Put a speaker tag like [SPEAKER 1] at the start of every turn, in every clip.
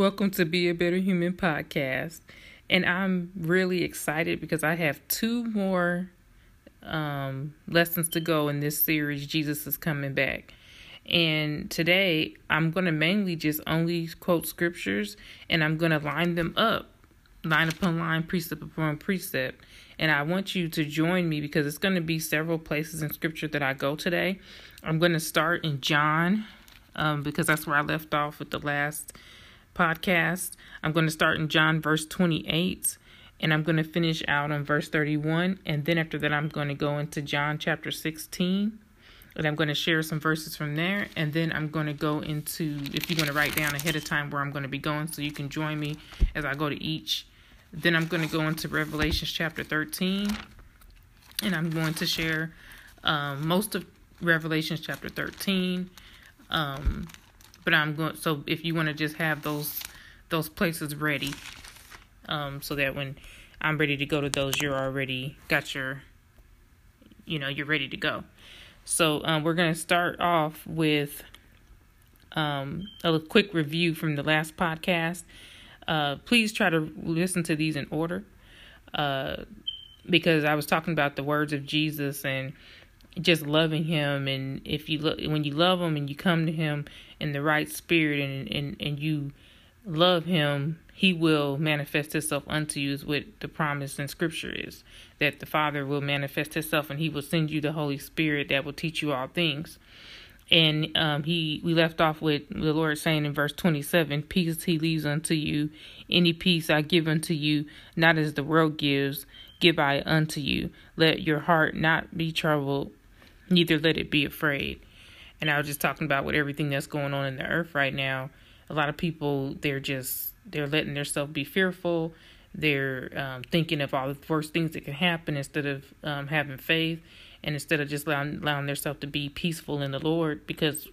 [SPEAKER 1] Welcome to Be a Better Human podcast. And I'm really excited because I have two more um, lessons to go in this series, Jesus is Coming Back. And today I'm going to mainly just only quote scriptures and I'm going to line them up, line upon line, precept upon precept. And I want you to join me because it's going to be several places in scripture that I go today. I'm going to start in John um, because that's where I left off with the last podcast. I'm going to start in John verse 28 and I'm going to finish out on verse 31. And then after that, I'm going to go into John chapter 16 and I'm going to share some verses from there. And then I'm going to go into, if you're going to write down ahead of time where I'm going to be going so you can join me as I go to each. Then I'm going to go into Revelations chapter 13 and I'm going to share um, most of Revelations chapter 13. Um, but I'm going so if you want to just have those those places ready um so that when I'm ready to go to those you're already got your you know you're ready to go. So um, we're going to start off with um, a quick review from the last podcast. Uh, please try to listen to these in order uh, because I was talking about the words of Jesus and just loving him and if you look when you love him and you come to him in the right spirit and and, and you love him he will manifest himself unto you is what the promise in scripture is that the father will manifest himself and he will send you the holy spirit that will teach you all things. And um, he we left off with the lord saying in verse 27 peace he leaves unto you. Any peace i give unto you not as the world gives give i unto you. Let your heart not be troubled neither let it be afraid. And I was just talking about with everything that's going on in the earth right now. A lot of people they're just they're letting themselves be fearful. They're um, thinking of all the worst things that can happen instead of um, having faith, and instead of just allowing, allowing themselves to be peaceful in the Lord, because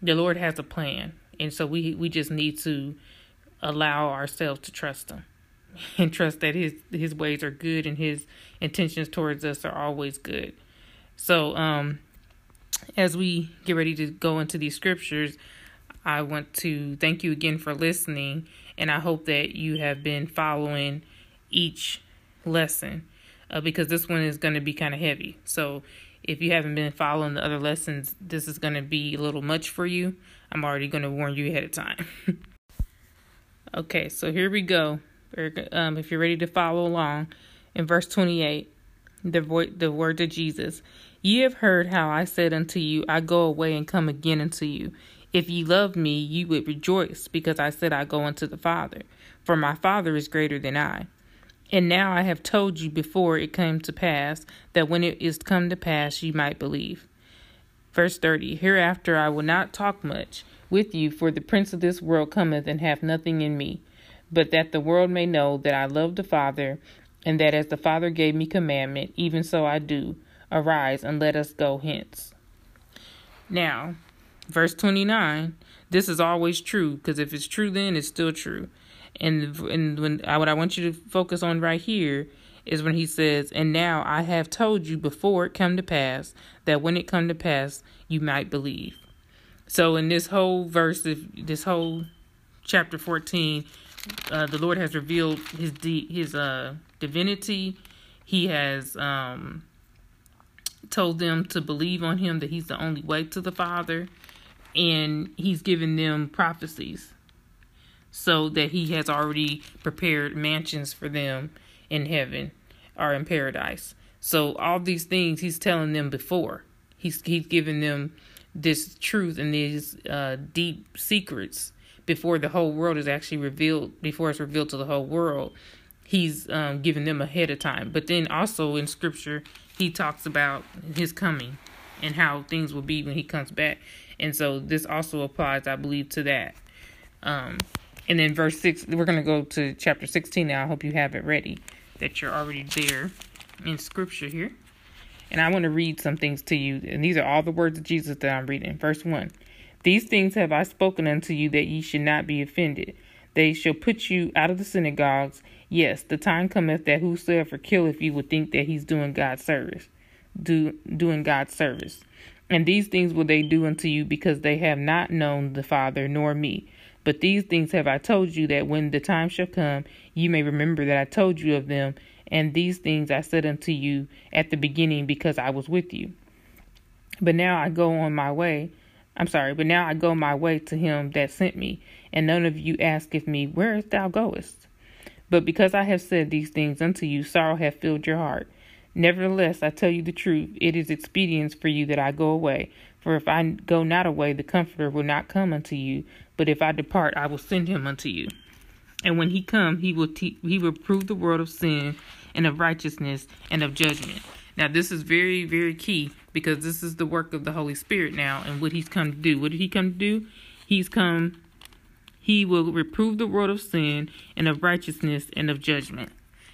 [SPEAKER 1] the Lord has a plan, and so we we just need to allow ourselves to trust Him and trust that His His ways are good and His intentions towards us are always good. So, um, as we get ready to go into these scriptures, I want to thank you again for listening, and I hope that you have been following each lesson uh, because this one is going to be kind of heavy. So, if you haven't been following the other lessons, this is going to be a little much for you. I'm already going to warn you ahead of time. okay, so here we go. Um, if you're ready to follow along, in verse 28, the vo- the word of Jesus. Ye have heard how I said unto you, I go away and come again unto you. If ye love me, ye would rejoice, because I said I go unto the Father, for my Father is greater than I. And now I have told you before it came to pass, that when it is come to pass ye might believe. Verse 30 Hereafter I will not talk much with you, for the prince of this world cometh and hath nothing in me, but that the world may know that I love the Father, and that as the Father gave me commandment, even so I do. Arise and let us go hence. Now, verse 29, this is always true because if it's true then it's still true. And and when I, what I want you to focus on right here is when he says, "And now I have told you before it come to pass that when it come to pass you might believe." So in this whole verse, this whole chapter 14, uh, the Lord has revealed his de- his uh divinity. He has um, told them to believe on him that he's the only way to the Father, and he's given them prophecies so that he has already prepared mansions for them in heaven or in paradise. So all these things he's telling them before. He's he's giving them this truth and these uh, deep secrets before the whole world is actually revealed. Before it's revealed to the whole world, he's um, giving them ahead of time. But then also in scripture, he talks about his coming and how things will be when he comes back. And so this also applies, I believe, to that. Um, and then verse 6, we're going to go to chapter 16 now. I hope you have it ready, that you're already there in scripture here. And I want to read some things to you. And these are all the words of Jesus that I'm reading. Verse 1 These things have I spoken unto you that ye should not be offended. They shall put you out of the synagogues. Yes, the time cometh that whosoever killeth you will think that he's doing God's service, do doing God's service. And these things will they do unto you because they have not known the Father nor me. But these things have I told you, that when the time shall come, you may remember that I told you of them. And these things I said unto you at the beginning, because I was with you. But now I go on my way. I'm sorry, but now I go my way to him that sent me, and none of you asketh me, Where thou goest? But because I have said these things unto you, sorrow hath filled your heart. Nevertheless, I tell you the truth, it is expedient for you that I go away. For if I go not away, the Comforter will not come unto you. But if I depart, I will send him unto you. And when he come, he will te- he will prove the world of sin and of righteousness and of judgment. Now, this is very, very key because this is the work of the Holy Spirit now and what he's come to do. What did he come to do? He's come, he will reprove the world of sin and of righteousness and of judgment.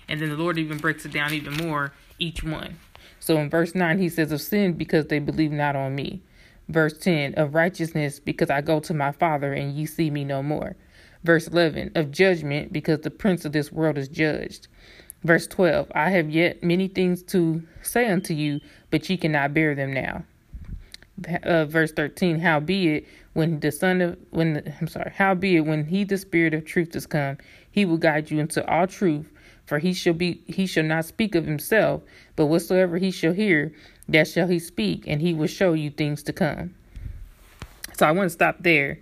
[SPEAKER 1] And then the Lord even breaks it down even more, each one. So in verse 9, he says, Of sin because they believe not on me. Verse 10, Of righteousness because I go to my Father and ye see me no more. Verse 11, Of judgment because the prince of this world is judged. Verse 12 I have yet many things to say unto you, but ye cannot bear them now. Uh, verse 13 Howbeit, when the Son of, when, the, I'm sorry, howbeit, when he, the Spirit of truth, is come, he will guide you into all truth, for he shall be, he shall not speak of himself, but whatsoever he shall hear, that shall he speak, and he will show you things to come. So I want to stop there.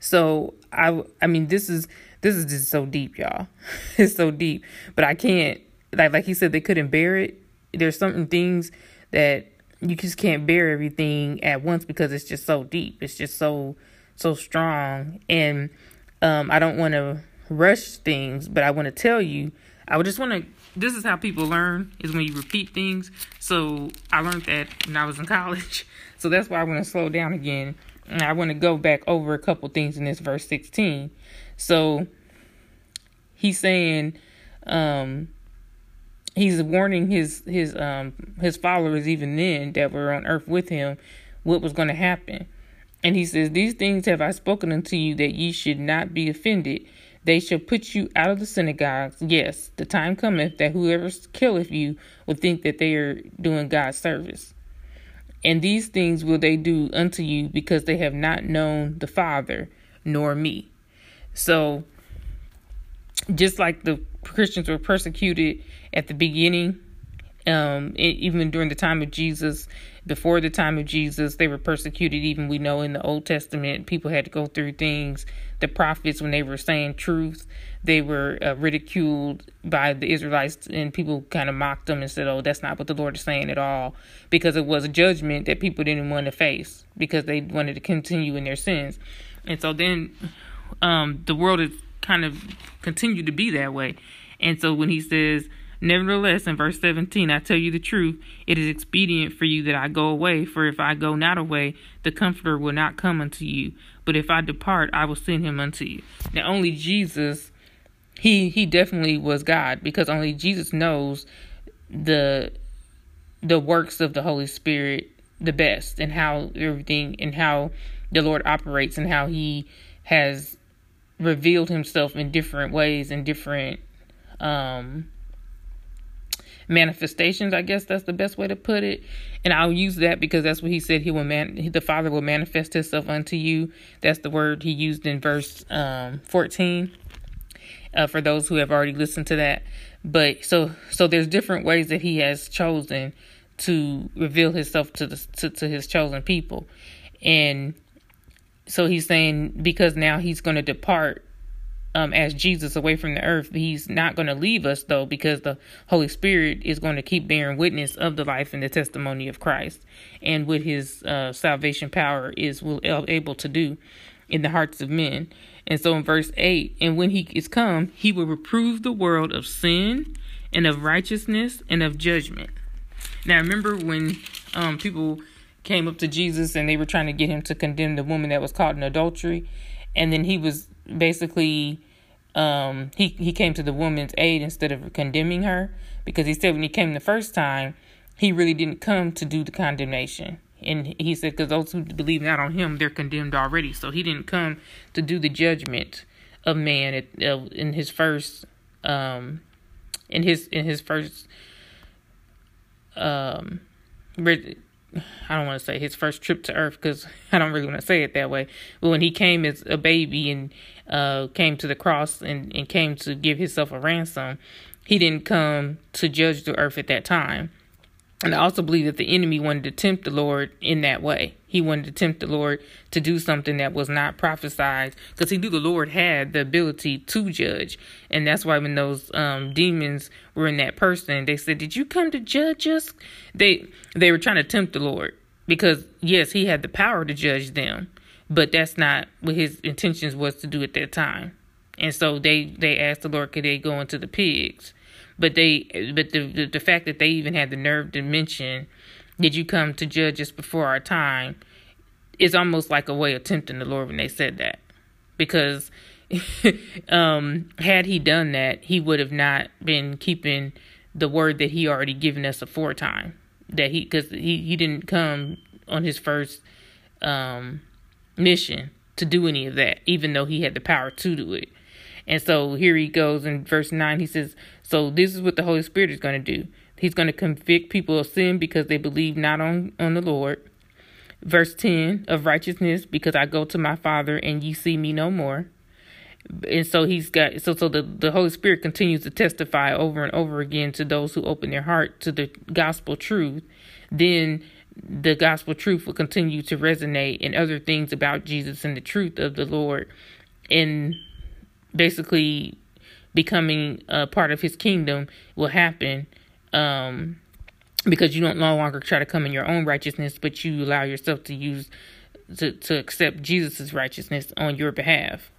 [SPEAKER 1] So I, I mean, this is this is just so deep, y'all. it's so deep. But I can't like like he said they couldn't bear it. There's certain things that you just can't bear everything at once because it's just so deep. It's just so so strong. And um I don't want to rush things, but I want to tell you, I would just want to this is how people learn is when you repeat things. So I learned that when I was in college. So that's why I want to slow down again. And I want to go back over a couple things in this verse 16. So he's saying um he's warning his his um his followers even then that were on earth with him what was going to happen. And he says, These things have I spoken unto you that ye should not be offended. They shall put you out of the synagogues. Yes, the time cometh that whoever killeth you will think that they are doing God's service. And these things will they do unto you because they have not known the Father nor me. So, just like the Christians were persecuted at the beginning, um, even during the time of Jesus, before the time of Jesus, they were persecuted. Even we know in the Old Testament, people had to go through things. The prophets, when they were saying truth, they were uh, ridiculed by the Israelites, and people kind of mocked them and said, "Oh, that's not what the Lord is saying at all," because it was a judgment that people didn't want to face because they wanted to continue in their sins. And so then um, the world has kind of continued to be that way. And so when he says, Nevertheless, in verse 17, I tell you the truth, it is expedient for you that I go away, for if I go not away, the Comforter will not come unto you. But if I depart, I will send him unto you. Now, only Jesus, he he definitely was God, because only Jesus knows the the works of the Holy Spirit the best, and how everything, and how the Lord operates, and how He has revealed himself in different ways and different um manifestations i guess that's the best way to put it. And i'll use that because that's what he said he will man the father will manifest himself unto you. That's the word he used in verse um 14 uh, for those who have already listened to that. But so so there's different ways that he has chosen to reveal himself to the to, to his chosen people. And so he's saying because now he's going to depart um, as Jesus away from the earth, he's not going to leave us though, because the Holy Spirit is going to keep bearing witness of the life and the testimony of Christ, and what His uh, salvation power is will able to do in the hearts of men. And so in verse eight, and when He is come, He will reprove the world of sin and of righteousness and of judgment. Now remember when um, people came up to Jesus and they were trying to get him to condemn the woman that was caught in adultery. And then he was basically um, he he came to the woman's aid instead of condemning her because he said when he came the first time he really didn't come to do the condemnation and he said because those who believe not on him they're condemned already so he didn't come to do the judgment of man at, uh, in his first um in his in his first um I don't want to say his first trip to earth because I don't really want to say it that way. But when he came as a baby and uh, came to the cross and, and came to give himself a ransom, he didn't come to judge the earth at that time. And I also believe that the enemy wanted to tempt the Lord in that way. He wanted to tempt the Lord to do something that was not prophesied because he knew the Lord had the ability to judge. And that's why when those um, demons were in that person, they said, Did you come to judge us? They they were trying to tempt the Lord because yes, he had the power to judge them, but that's not what his intentions was to do at that time. And so they they asked the Lord, could they go into the pigs? But they, but the, the, the fact that they even had the nerve to mention, "Did you come to judge us before our time?" is almost like a way of tempting the Lord when they said that, because um, had he done that, he would have not been keeping the word that he already given us aforetime. That he, because he he didn't come on his first um, mission to do any of that, even though he had the power to do it. And so here he goes in verse 9. He says, So this is what the Holy Spirit is going to do. He's going to convict people of sin because they believe not on, on the Lord. Verse 10 of righteousness, because I go to my Father and ye see me no more. And so he's got so so the, the Holy Spirit continues to testify over and over again to those who open their heart to the gospel truth. Then the gospel truth will continue to resonate and other things about Jesus and the truth of the Lord. And basically becoming a part of his kingdom will happen um, because you don't no longer try to come in your own righteousness, but you allow yourself to use to, to accept Jesus's righteousness on your behalf.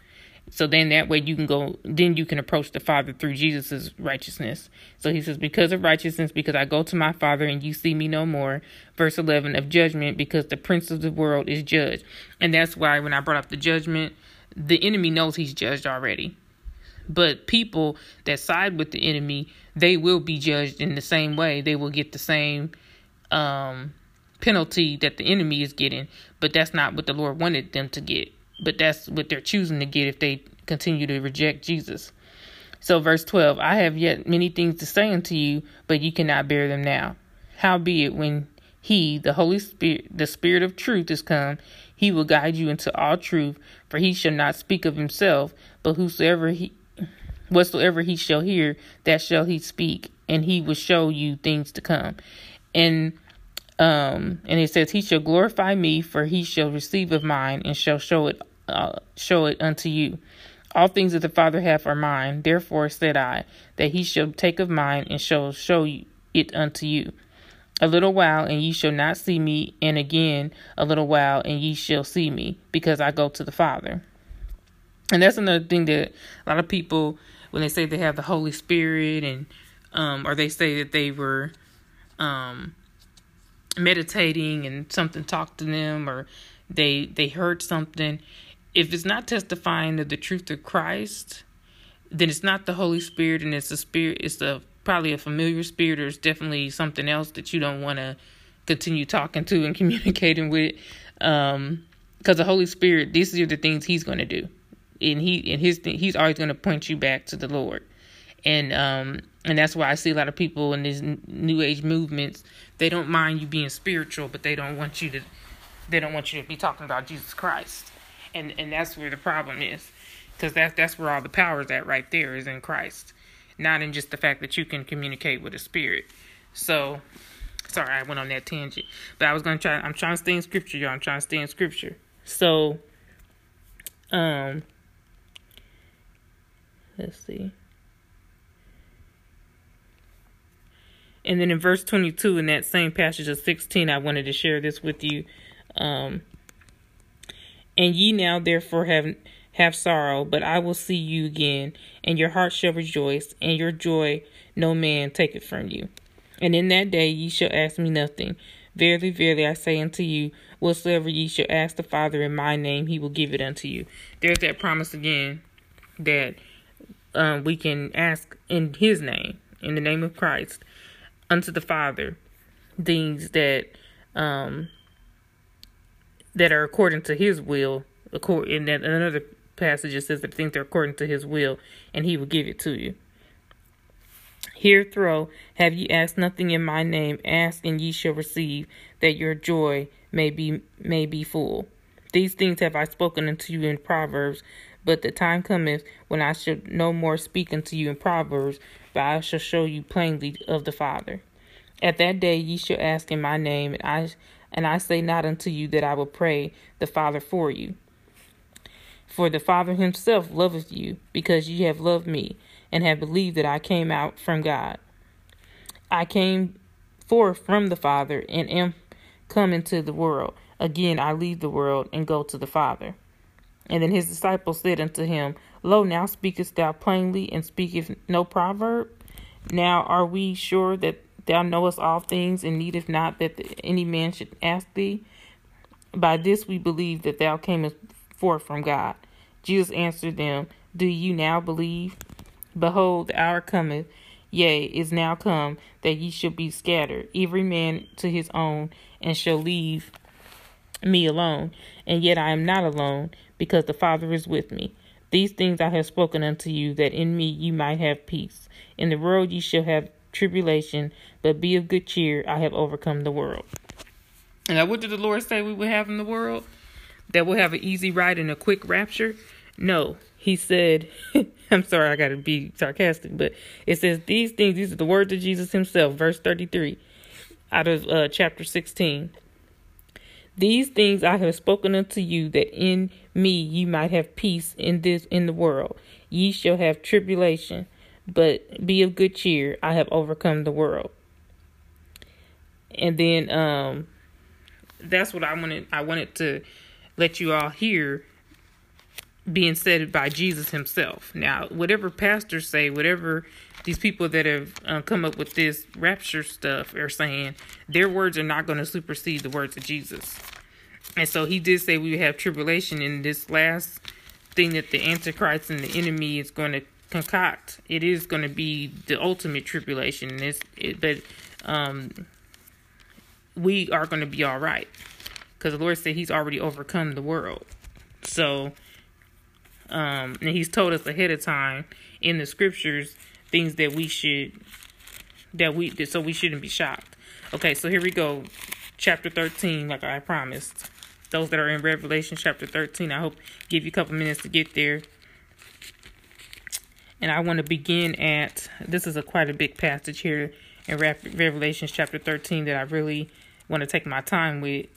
[SPEAKER 1] So then that way you can go, then you can approach the Father through Jesus's righteousness. So he says, Because of righteousness, because I go to my Father and you see me no more. Verse 11 of judgment, because the prince of the world is judged. And that's why when I brought up the judgment, the enemy knows he's judged already. But people that side with the enemy, they will be judged in the same way. They will get the same um, penalty that the enemy is getting. But that's not what the Lord wanted them to get. But that's what they're choosing to get if they continue to reject Jesus. So, verse 12 I have yet many things to say unto you, but you cannot bear them now. Howbeit, when he, the Holy Spirit, the Spirit of truth, is come, he will guide you into all truth, for he shall not speak of himself, but whosoever he whatsoever he shall hear, that shall he speak, and he will show you things to come. And um and it says he shall glorify me, for he shall receive of mine and shall show it uh, show it unto you. All things that the Father hath are mine. Therefore said I that he shall take of mine and shall show it unto you. A little while, and ye shall not see me, and again a little while, and ye shall see me, because I go to the Father. And that's another thing that a lot of people, when they say they have the Holy Spirit, and um, or they say that they were um, meditating and something talked to them, or they they heard something. If it's not testifying of the truth of Christ, then it's not the Holy Spirit, and it's the Spirit. It's the probably a familiar spirit or it's definitely something else that you don't want to continue talking to and communicating with. Um because the holy spirit these are the things he's going to do. And he and his he's always going to point you back to the lord. And um and that's why i see a lot of people in these new age movements they don't mind you being spiritual but they don't want you to they don't want you to be talking about jesus christ and and that's where the problem is because that's that's where all the power is at right there is in christ not in just the fact that you can communicate with a spirit. So, sorry, I went on that tangent, but I was gonna try. I'm trying to stay in scripture, y'all. I'm trying to stay in scripture. So, um, let's see. And then in verse 22, in that same passage of 16, I wanted to share this with you. Um, and ye now therefore have have sorrow, but I will see you again, and your heart shall rejoice, and your joy no man take it from you. And in that day ye shall ask me nothing. Verily, verily, I say unto you, whatsoever ye shall ask the Father in my name, he will give it unto you. There's that promise again that um, we can ask in his name, in the name of Christ, unto the Father, things that um, that are according to his will, according that another passage it says that things are according to his will and he will give it to you. Herethrough have ye asked nothing in my name, ask and ye shall receive, that your joy may be may be full. These things have I spoken unto you in Proverbs, but the time cometh when I shall no more speak unto you in Proverbs, but I shall show you plainly of the Father. At that day ye shall ask in my name, and I and I say not unto you that I will pray the Father for you. For the Father himself loveth you, because ye have loved me and have believed that I came out from God. I came forth from the Father and am come into the world. Again, I leave the world and go to the Father. And then his disciples said unto him, Lo, now speakest thou plainly, and speakest no proverb? Now are we sure that thou knowest all things, and needeth not that any man should ask thee? By this we believe that thou camest forth from God. Jesus answered them, Do you now believe? Behold, the hour cometh, yea, is now come, that ye shall be scattered, every man to his own, and shall leave me alone. And yet I am not alone, because the Father is with me. These things I have spoken unto you, that in me ye might have peace. In the world ye shall have tribulation, but be of good cheer, I have overcome the world. Now, what did the Lord say we would have in the world? That we'll have an easy ride and a quick rapture? No, he said, I'm sorry, I got to be sarcastic, but it says these things, these are the words of Jesus himself, verse 33 out of uh, chapter 16. These things I have spoken unto you, that in me ye might have peace in this in the world. Ye shall have tribulation, but be of good cheer. I have overcome the world. And then um, that's what I wanted. I wanted to let you all hear being said by Jesus himself. Now, whatever pastors say, whatever these people that have uh, come up with this rapture stuff are saying, their words are not going to supersede the words of Jesus. And so he did say we have tribulation in this last thing that the Antichrist and the enemy is going to concoct. It is going to be the ultimate tribulation. It's, it, but um, we are going to be all right because the Lord said He's already overcome the world. So um, and he's told us ahead of time in the scriptures things that we should that we so we shouldn't be shocked. Okay, so here we go. Chapter 13, like I promised. Those that are in Revelation chapter 13, I hope give you a couple minutes to get there. And I want to begin at this is a quite a big passage here in Revelation chapter 13 that I really want to take my time with.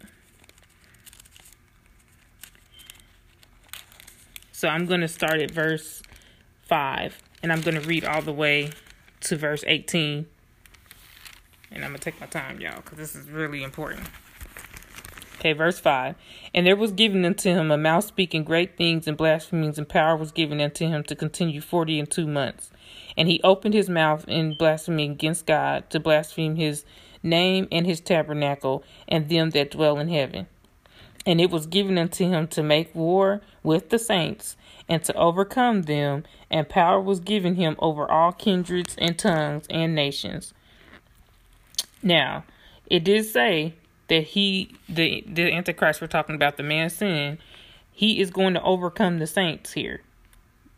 [SPEAKER 1] So I'm going to start at verse 5 and I'm going to read all the way to verse 18. And I'm going to take my time, y'all, because this is really important. Okay, verse 5. And there was given unto him a mouth speaking great things and blasphemies, and power was given unto him to continue forty and two months. And he opened his mouth in blasphemy against God, to blaspheme his name and his tabernacle, and them that dwell in heaven. And it was given unto him to make war with the saints and to overcome them, and power was given him over all kindreds and tongues and nations. Now, it did say that he, the the Antichrist, we're talking about the man sin, he is going to overcome the saints here.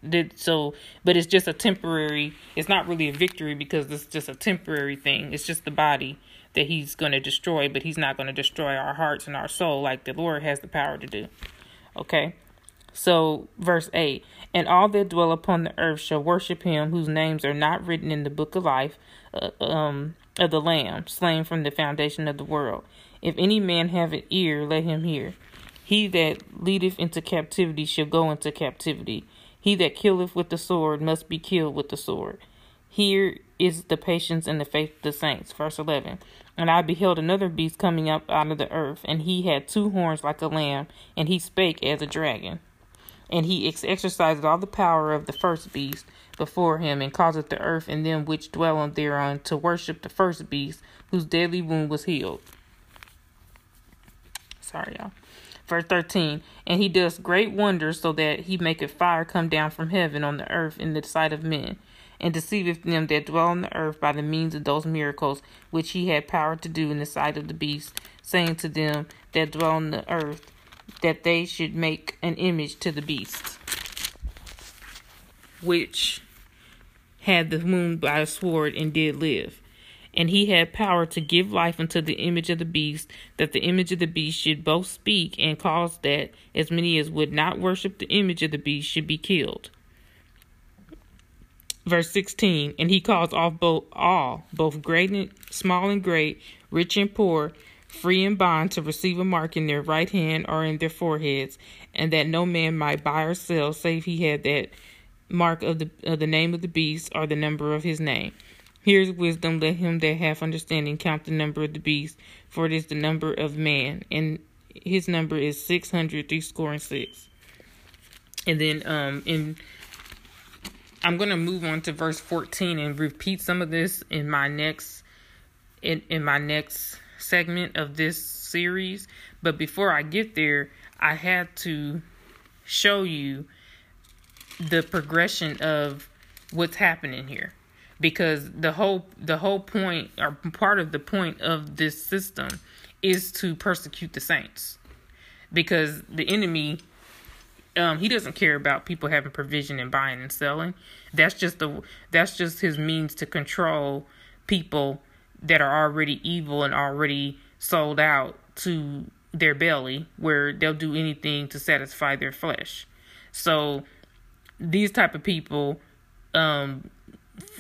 [SPEAKER 1] Did so, but it's just a temporary. It's not really a victory because it's just a temporary thing. It's just the body that he's going to destroy, but he's not going to destroy our hearts and our soul like the Lord has the power to do. Okay. So, verse 8 And all that dwell upon the earth shall worship him whose names are not written in the book of life uh, um, of the Lamb, slain from the foundation of the world. If any man have an ear, let him hear. He that leadeth into captivity shall go into captivity. He that killeth with the sword must be killed with the sword. Here is the patience and the faith of the saints. Verse 11. And I beheld another beast coming up out of the earth, and he had two horns like a lamb, and he spake as a dragon. And he ex- exercised all the power of the first beast before him, and causeth the earth and them which dwell on thereon to worship the first beast, whose deadly wound was healed. Sorry, y'all. Verse 13 And he does great wonders, so that he maketh fire come down from heaven on the earth in the sight of men and deceiveth them that dwell on the earth by the means of those miracles which he had power to do in the sight of the beast, saying to them that dwell on the earth that they should make an image to the beast, which had the wound by a sword and did live. And he had power to give life unto the image of the beast, that the image of the beast should both speak and cause that as many as would not worship the image of the beast should be killed. Verse 16, and he caused off both all, both great and small and great, rich and poor, free and bond, to receive a mark in their right hand or in their foreheads, and that no man might buy or sell save he had that mark of the of the name of the beast or the number of his name. Here's wisdom, let him that hath understanding count the number of the beast, for it is the number of man, and his number is six hundred three score and six. And then um in I'm gonna move on to verse fourteen and repeat some of this in my next in, in my next segment of this series. But before I get there, I had to show you the progression of what's happening here because the whole the whole point or part of the point of this system is to persecute the saints. Because the enemy um, he doesn't care about people having provision and buying and selling. That's just the that's just his means to control people that are already evil and already sold out to their belly where they'll do anything to satisfy their flesh. So these type of people um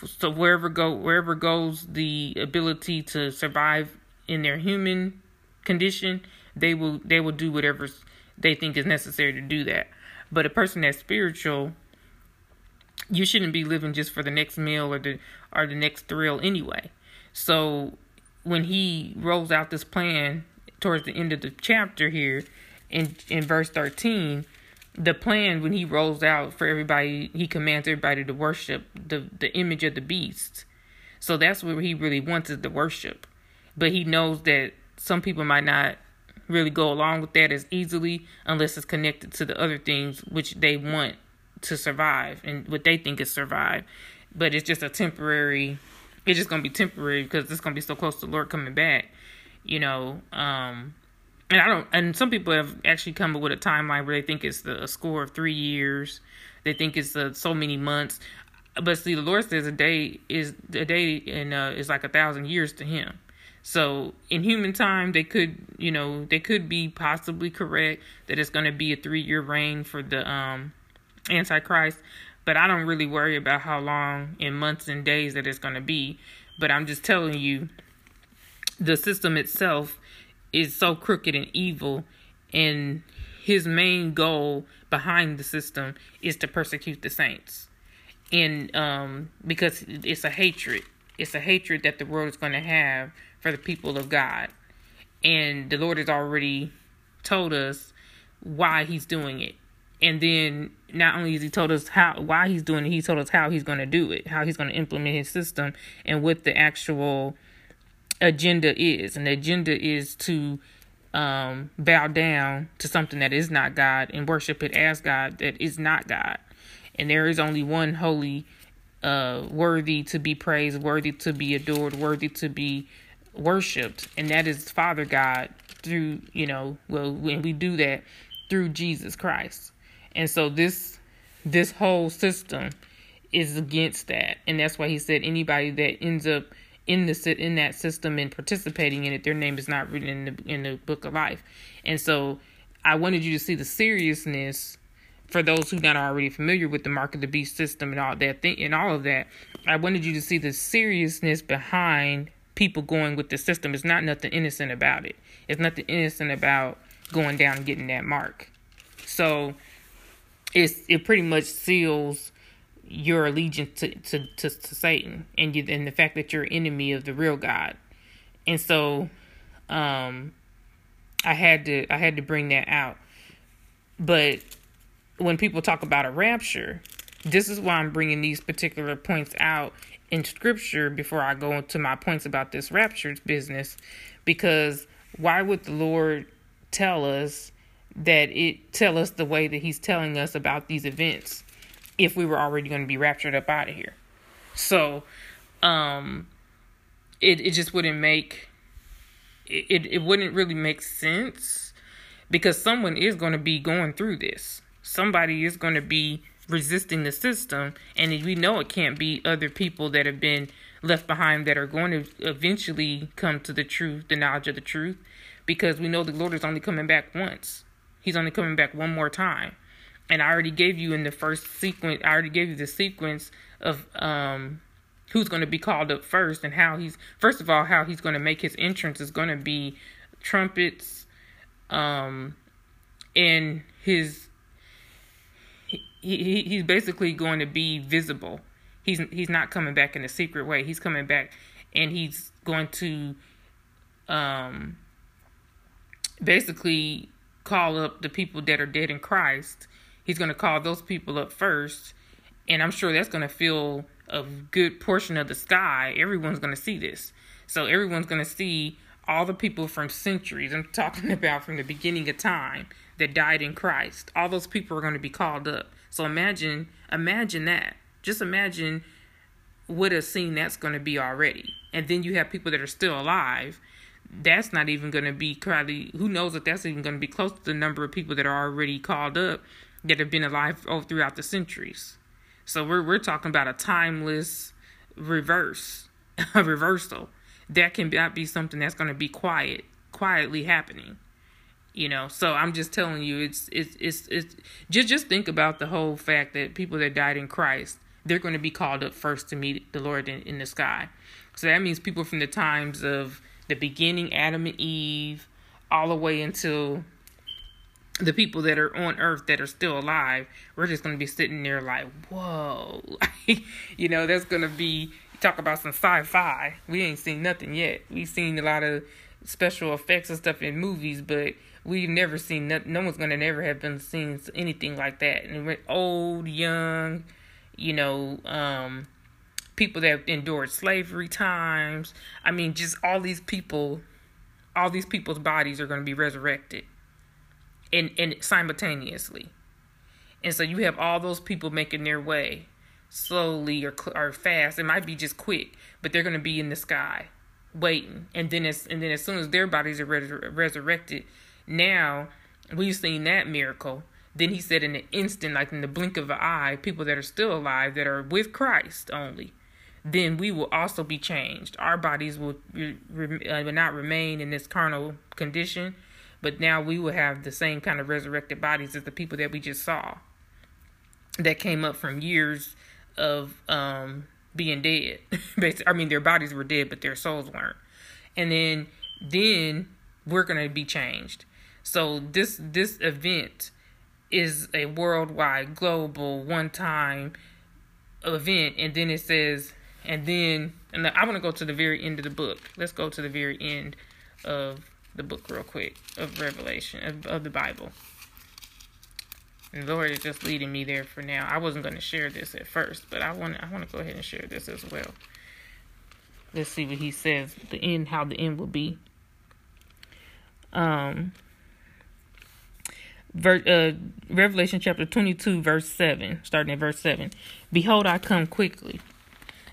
[SPEAKER 1] so wherever go wherever goes the ability to survive in their human condition they will they will do whatever they think is necessary to do that. But a person that's spiritual you shouldn't be living just for the next meal or the or the next thrill anyway. So when he rolls out this plan towards the end of the chapter here in in verse 13 the plan when he rolls out for everybody, he commands everybody to worship the the image of the beast. So that's where he really wants is the worship. But he knows that some people might not really go along with that as easily unless it's connected to the other things which they want to survive and what they think is survive. But it's just a temporary it's just gonna be temporary because it's gonna be so close to Lord coming back. You know, um and I don't. And some people have actually come up with a timeline where they think it's the, a score of three years. They think it's uh, so many months. But see, the Lord says a day is a day and uh, is like a thousand years to Him. So in human time, they could, you know, they could be possibly correct that it's going to be a three year reign for the um, Antichrist. But I don't really worry about how long in months and days that it's going to be. But I'm just telling you, the system itself is so crooked and evil and his main goal behind the system is to persecute the saints. And um because it's a hatred. It's a hatred that the world is going to have for the people of god. And the lord has already told us why he's doing it. And then not only has he told us how why he's doing it he told us how he's going to do it. How he's going to implement his system and what the actual agenda is. And the agenda is to um, bow down to something that is not God and worship it as God that is not God. And there is only one holy, uh, worthy to be praised, worthy to be adored, worthy to be worshipped, and that is Father God through, you know, well, when we do that through Jesus Christ. And so this this whole system is against that. And that's why he said anybody that ends up in the in that system and participating in it, their name is not written in the in the book of life. And so, I wanted you to see the seriousness for those who not already familiar with the mark of the beast system and all that thing and all of that. I wanted you to see the seriousness behind people going with the system. It's not nothing innocent about it. It's nothing innocent about going down and getting that mark. So, it's it pretty much seals your allegiance to, to, to, to Satan and you, and the fact that you're enemy of the real God. And so um I had to I had to bring that out. But when people talk about a rapture, this is why I'm bringing these particular points out in scripture before I go into my points about this rapture business because why would the Lord tell us that it tell us the way that he's telling us about these events if we were already going to be raptured up out of here. So, um, it it just wouldn't make it it wouldn't really make sense because someone is going to be going through this. Somebody is going to be resisting the system, and we know it can't be other people that have been left behind that are going to eventually come to the truth, the knowledge of the truth, because we know the Lord is only coming back once. He's only coming back one more time. And I already gave you in the first sequence, I already gave you the sequence of um, who's going to be called up first and how he's, first of all, how he's going to make his entrance is going to be trumpets, um, and his, he, he, he's basically going to be visible He's he's not coming back in a secret way. He's coming back and he's going to um basically call up the people that are dead in Christ. He's going to call those people up first, and I'm sure that's going to fill a good portion of the sky. Everyone's going to see this. So everyone's going to see all the people from centuries. I'm talking about from the beginning of time that died in Christ. All those people are going to be called up. So imagine imagine that. Just imagine what a scene that's going to be already. And then you have people that are still alive. That's not even going to be probably, who knows if that's even going to be close to the number of people that are already called up that have been alive all throughout the centuries. So we're, we're talking about a timeless reverse, a reversal. That can not be something that's going to be quiet, quietly happening you know so i'm just telling you it's it's it's, it's just just think about the whole fact that people that died in christ they're going to be called up first to meet the Lord in, in the sky. So that means people from the times of the beginning, Adam and Eve, all the way until the people that are on earth that are still alive, we're just going to be sitting there like, whoa. you know, that's going to be, talk about some sci fi. We ain't seen nothing yet. We've seen a lot of special effects and stuff in movies, but we've never seen, no, no one's going to never have been seen anything like that. And we're old, young, you know, um, people that endured slavery times. I mean, just all these people, all these people's bodies are going to be resurrected, and and simultaneously. And so you have all those people making their way slowly or or fast. It might be just quick, but they're going to be in the sky, waiting. And then as and then as soon as their bodies are res- resurrected, now we've seen that miracle then he said, in an instant, like in the blink of an eye, people that are still alive, that are with Christ only, then we will also be changed. Our bodies will, re- uh, will not remain in this carnal condition, but now we will have the same kind of resurrected bodies as the people that we just saw that came up from years of um, being dead. Basically, I mean, their bodies were dead, but their souls weren't. And then, then we're gonna be changed. So this this event is a worldwide, global, one time event. And then it says, and then, and I want to go to the very end of the book. Let's go to the very end of the book, real quick, of Revelation, of, of the Bible. And Lord is just leading me there for now. I wasn't going to share this at first, but I want I want to go ahead and share this as well. Let's see what he says. The end, how the end will be. Um, uh, Revelation chapter 22, verse 7, starting at verse 7. Behold, I come quickly.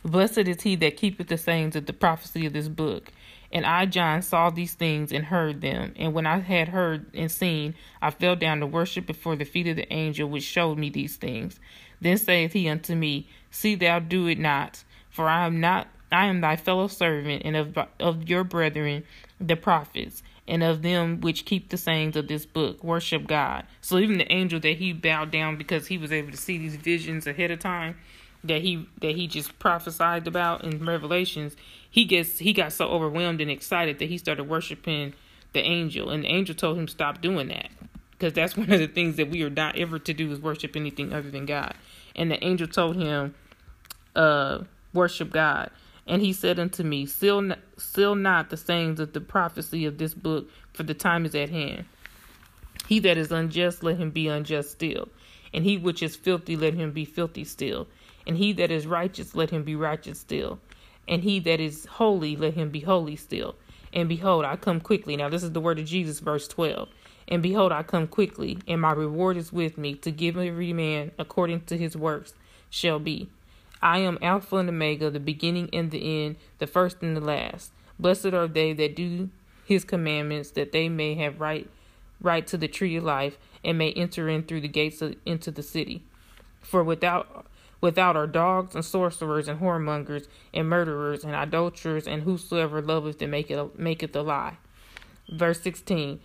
[SPEAKER 1] Blessed is he that keepeth the sayings of the prophecy of this book. And I, John, saw these things and heard them. And when I had heard and seen, I fell down to worship before the feet of the angel which showed me these things. Then saith he unto me, See thou do it not, for I am not I am thy fellow servant and of of your brethren the prophets and of them which keep the sayings of this book worship God. So even the angel that he bowed down because he was able to see these visions ahead of time that he that he just prophesied about in Revelations, he gets he got so overwhelmed and excited that he started worshiping the angel, and the angel told him stop doing that because that's one of the things that we are not ever to do is worship anything other than God. And the angel told him, uh, worship God. And he said unto me, Seal, seal not the sayings of the prophecy of this book, for the time is at hand. He that is unjust, let him be unjust still. And he which is filthy, let him be filthy still. And he that is righteous, let him be righteous still. And he that is holy, let him be holy still. And behold, I come quickly. Now, this is the word of Jesus, verse 12. And behold, I come quickly, and my reward is with me to give every man according to his works shall be. I am Alpha and Omega, the beginning and the end, the first and the last. Blessed are they that do his commandments, that they may have right right to the tree of life, and may enter in through the gates of, into the city. For without without are dogs and sorcerers and whoremongers and murderers and adulterers and whosoever loveth and maketh maketh a lie. Verse sixteen.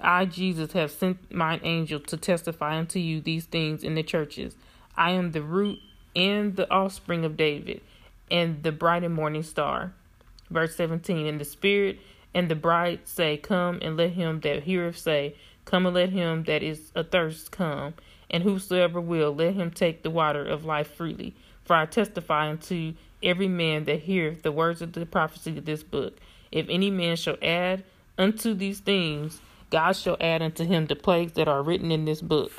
[SPEAKER 1] I Jesus have sent mine angel to testify unto you these things in the churches. I am the root and the offspring of David, and the bright and morning star. Verse 17 And the Spirit and the bride say, Come, and let him that heareth say, Come, and let him that is athirst come. And whosoever will, let him take the water of life freely. For I testify unto every man that heareth the words of the prophecy of this book. If any man shall add unto these things, God shall add unto him the plagues that are written in this book.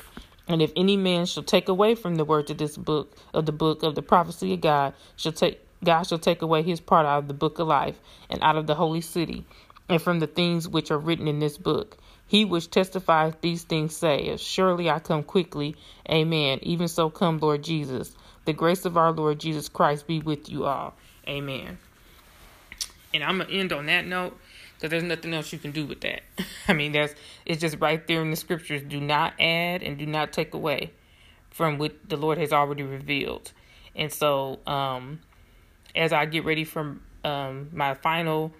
[SPEAKER 1] And if any man shall take away from the words of this book, of the book of the prophecy of God, shall take God shall take away his part out of the book of life, and out of the holy city, and from the things which are written in this book. He which testifies these things saith, Surely I come quickly. Amen. Even so come, Lord Jesus. The grace of our Lord Jesus Christ be with you all. Amen. And I'm gonna end on that note because there's nothing else you can do with that. I mean, that's it's just right there in the scriptures. Do not add and do not take away from what the Lord has already revealed. And so, um, as I get ready for um, my final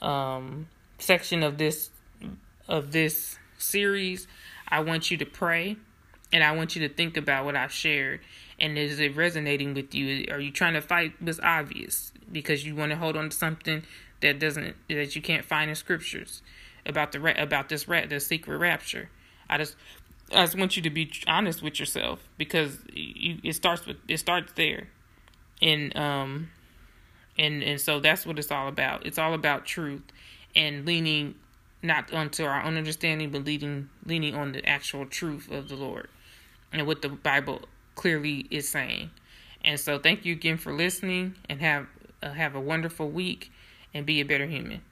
[SPEAKER 1] um, section of this of this series, I want you to pray, and I want you to think about what I've shared. And is it resonating with you? Are you trying to fight what's obvious because you want to hold on to something that doesn't that you can't find in scriptures about the about this rat the secret rapture. I just I just want you to be honest with yourself because you, it starts with it starts there, and um, and and so that's what it's all about. It's all about truth and leaning not onto our own understanding, but leaning leaning on the actual truth of the Lord and what the Bible clearly is saying. And so, thank you again for listening, and have uh, have a wonderful week and be a better human.